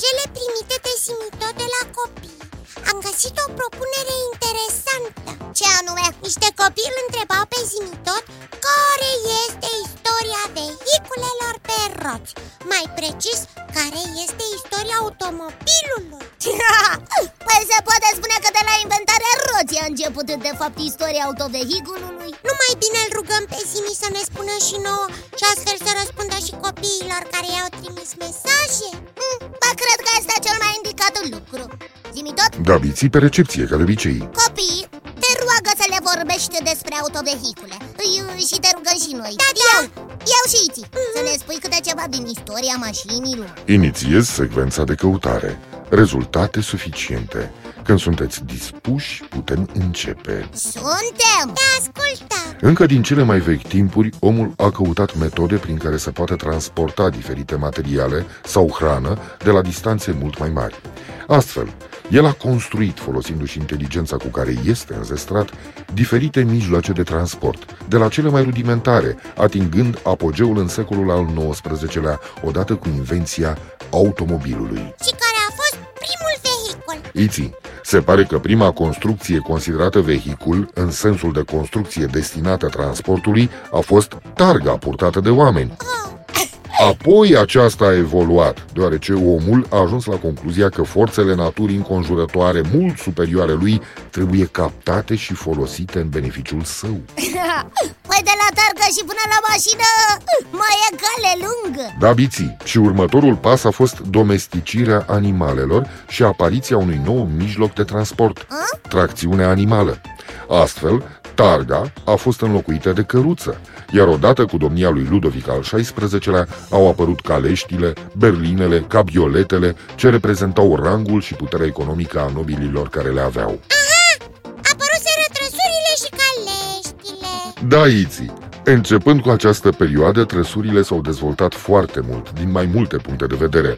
mesajele primite de Simitot de la copii. Am găsit o propunere interesantă. Ce anume? Niște copii îl întrebau pe Simitot care este istoria vehiculelor pe roți? Mai precis, care este istoria automobilului? Păi se poate spune că de la inventarea roții a început de fapt istoria autovehiculului. Nu mai bine îl rugăm pe Simi să ne spună și nouă Și astfel să răspundă și copiilor care i-au trimis mesaje tot? Da, biții pe recepție, ca de obicei. Copii, te roagă să le vorbești despre autovehicule. Și te rugăm și noi. Da, da. Eu, eu și Iti mm-hmm. Să ne spui câte ceva din istoria mașinilor. Inițiez secvența de căutare. Rezultate suficiente când sunteți dispuși, putem începe Suntem! Te ascultăm! Încă din cele mai vechi timpuri, omul a căutat metode prin care să poată transporta diferite materiale sau hrană de la distanțe mult mai mari. Astfel, el a construit, folosindu-și inteligența cu care este înzestrat, diferite mijloace de transport, de la cele mai rudimentare, atingând apogeul în secolul al XIX-lea, odată cu invenția automobilului. Și care a fost primul vehicul? Iții, se pare că prima construcție considerată vehicul, în sensul de construcție destinată transportului, a fost targa purtată de oameni. Apoi aceasta a evoluat, deoarece omul a ajuns la concluzia că forțele naturii înconjurătoare mult superioare lui trebuie captate și folosite în beneficiul său. Păi de la targă și până la mașină mai e cale lungă Da, biții, și următorul pas a fost domesticirea animalelor și apariția unui nou mijloc de transport, A? tracțiunea animală. Astfel, targa a fost înlocuită de căruță, iar odată cu domnia lui Ludovic al XVI-lea au apărut caleștile, berlinele, cabioletele, ce reprezentau rangul și puterea economică a nobililor care le aveau. Aha! Apăruseră trăsurile și caleștile Da, Iții, Începând cu această perioadă, trăsurile s-au dezvoltat foarte mult, din mai multe puncte de vedere.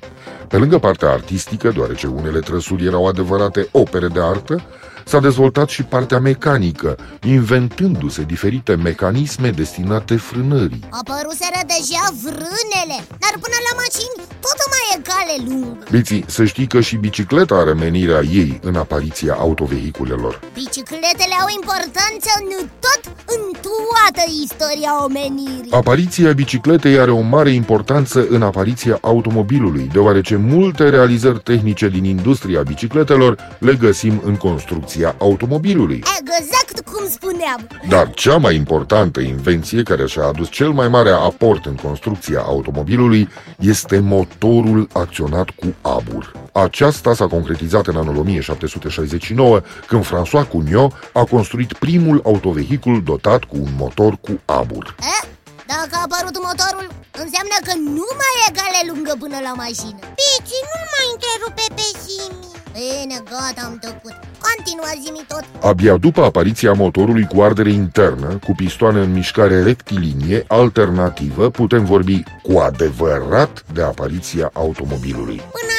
Pe lângă partea artistică, deoarece unele trăsuri erau adevărate opere de artă, s-a dezvoltat și partea mecanică, inventându-se diferite mecanisme destinate frânării. Apăruseră deja vrânele, dar până la mașini tot mai e cale lungă Biții, să știi că și bicicleta are menirea ei în apariția autovehiculelor. Bicicletele au importanță în tot, în toată istoria omenirii Apariția bicicletei are o mare importanță în apariția automobilului, deoarece multe realizări tehnice din industria bicicletelor le găsim în construcția automobilului. Exact cum spuneam Dar cea mai importantă invenție care și-a adus cel mai mare aport în construcția automobilului este motorul acționat cu abur. Aceasta s-a concretizat în anul 1769, când François Cugnot a construit primul autovehicul dotat cu un motor cu abur. e? Dacă a apărut motorul, înseamnă că nu mai e cale lungă până la mașină Pici, nu mai întrerupe pe Simi Bine, gata, am tăcut Continua zimi tot Abia după apariția motorului cu ardere internă, cu pistoane în mișcare rectilinie, alternativă, putem vorbi cu adevărat de apariția automobilului. Până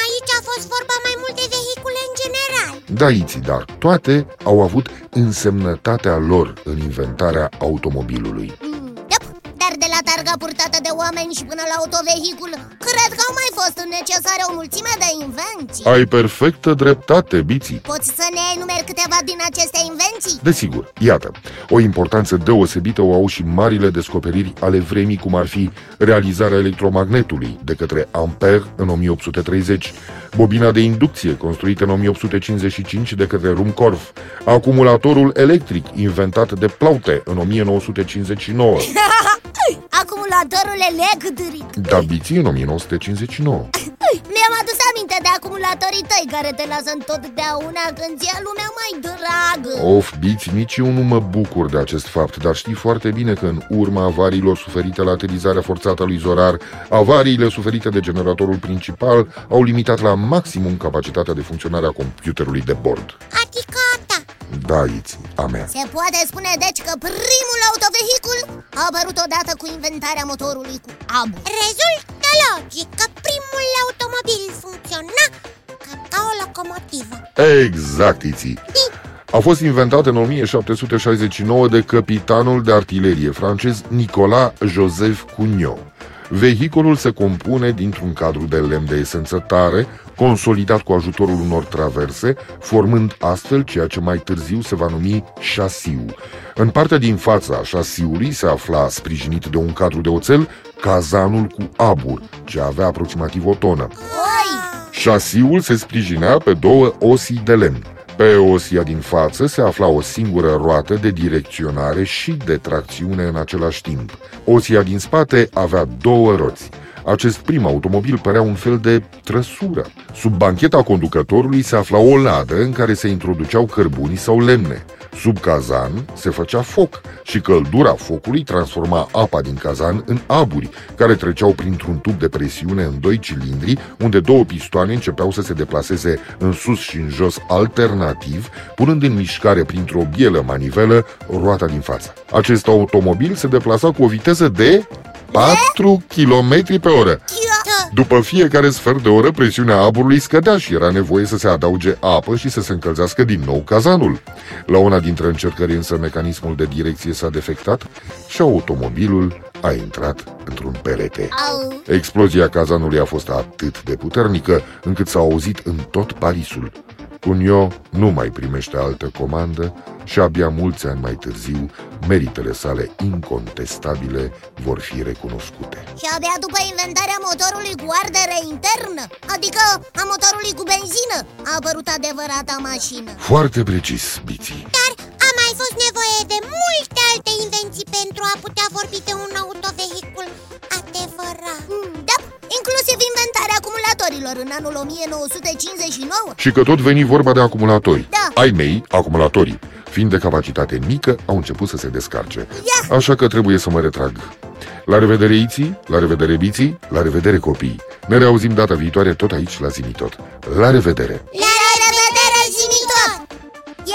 general Da, Iții, dar toate au avut însemnătatea lor în inventarea automobilului. mm, yep. Dar de la targa purtată de oameni și până la autovehicul Cred că au mai fost necesare o mulțime de invenții Ai perfectă dreptate, Biții. Poți să ne enumeri câteva din aceste invenții? Desigur, iată, o importanță deosebită o au și marile descoperiri ale vremii, cum ar fi realizarea electromagnetului de către Ampere în 1830, bobina de inducție construită în 1855 de către Rumkorf, acumulatorul electric inventat de Plaute în 1959, Acumulatorul electric da biții în 1959. Mi-am adus aminte de acumulatorii tăi care te lasă întotdeauna când ți-e lumea mai dragă Of, biți, nici eu nu mă bucur de acest fapt, dar știi foarte bine că în urma avariilor suferite la aterizarea forțată a lui Zorar, avariile suferite de generatorul principal au limitat la maximum capacitatea de funcționare a computerului de bord. Adică a ta Da, Iți, a mea. Se poate spune deci că primul autovehicul a apărut odată cu inventarea motorului cu abur Rezultă logic că primul automobil funcționa cam ca o locomotivă Exact, Iți. A fost inventat în 1769 de capitanul de artilerie francez Nicolas Joseph Cugnot. Vehiculul se compune dintr-un cadru de lemn de esență tare, consolidat cu ajutorul unor traverse, formând astfel ceea ce mai târziu se va numi șasiu. În partea din fața șasiului se afla, sprijinit de un cadru de oțel, cazanul cu abur, ce avea aproximativ o tonă. Oi! Șasiul se sprijinea pe două osii de lemn. Pe osia din față se afla o singură roată de direcționare și de tracțiune în același timp. Osia din spate avea două roți. Acest prim automobil părea un fel de trăsură. Sub bancheta conducătorului se afla o ladă în care se introduceau cărbuni sau lemne. Sub cazan se făcea foc și căldura focului transforma apa din cazan în aburi, care treceau printr-un tub de presiune în doi cilindri, unde două pistoane începeau să se deplaseze în sus și în jos alternativ, punând în mișcare printr-o bielă manivelă roata din față. Acest automobil se deplasa cu o viteză de 4 km pe oră. După fiecare sfert de oră, presiunea aburului scădea și era nevoie să se adauge apă și să se încălzească din nou cazanul. La una dintre încercări însă mecanismul de direcție s-a defectat și automobilul a intrat într-un perete. Au! Explozia cazanului a fost atât de puternică încât s-a auzit în tot Parisul. Cunio nu mai primește altă comandă și abia mulți ani mai târziu meritele sale incontestabile vor fi recunoscute. Și abia după inventarea motorului cu ardere internă, adică a motorului cu benzină, a apărut adevărata mașină Foarte precis, Biții. Dar a mai fost nevoie de multe alte invenții pentru a putea vorbi de un autovehicul adevărat Mm, Da, inclusiv inventarea acumulatorilor în anul 1959 Și că tot veni vorba de acumulatori. Da. Ai mei, acumulatorii, fiind de capacitate mică, au început să se descarce. Ia! Așa că trebuie să mă retrag. La revedere, Iții, la revedere, Biții, la revedere, copii. Ne reauzim data viitoare tot aici la Zimitot. La revedere! La revedere, Zimitot!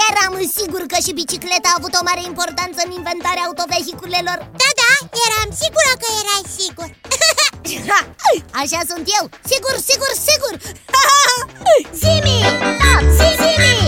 Eram sigur că și bicicleta a avut o mare importanță în inventarea autovehiculelor Da, da, eram sigură că erai sigur Așa sunt eu, sigur, sigur, sigur Zimi! Zimi!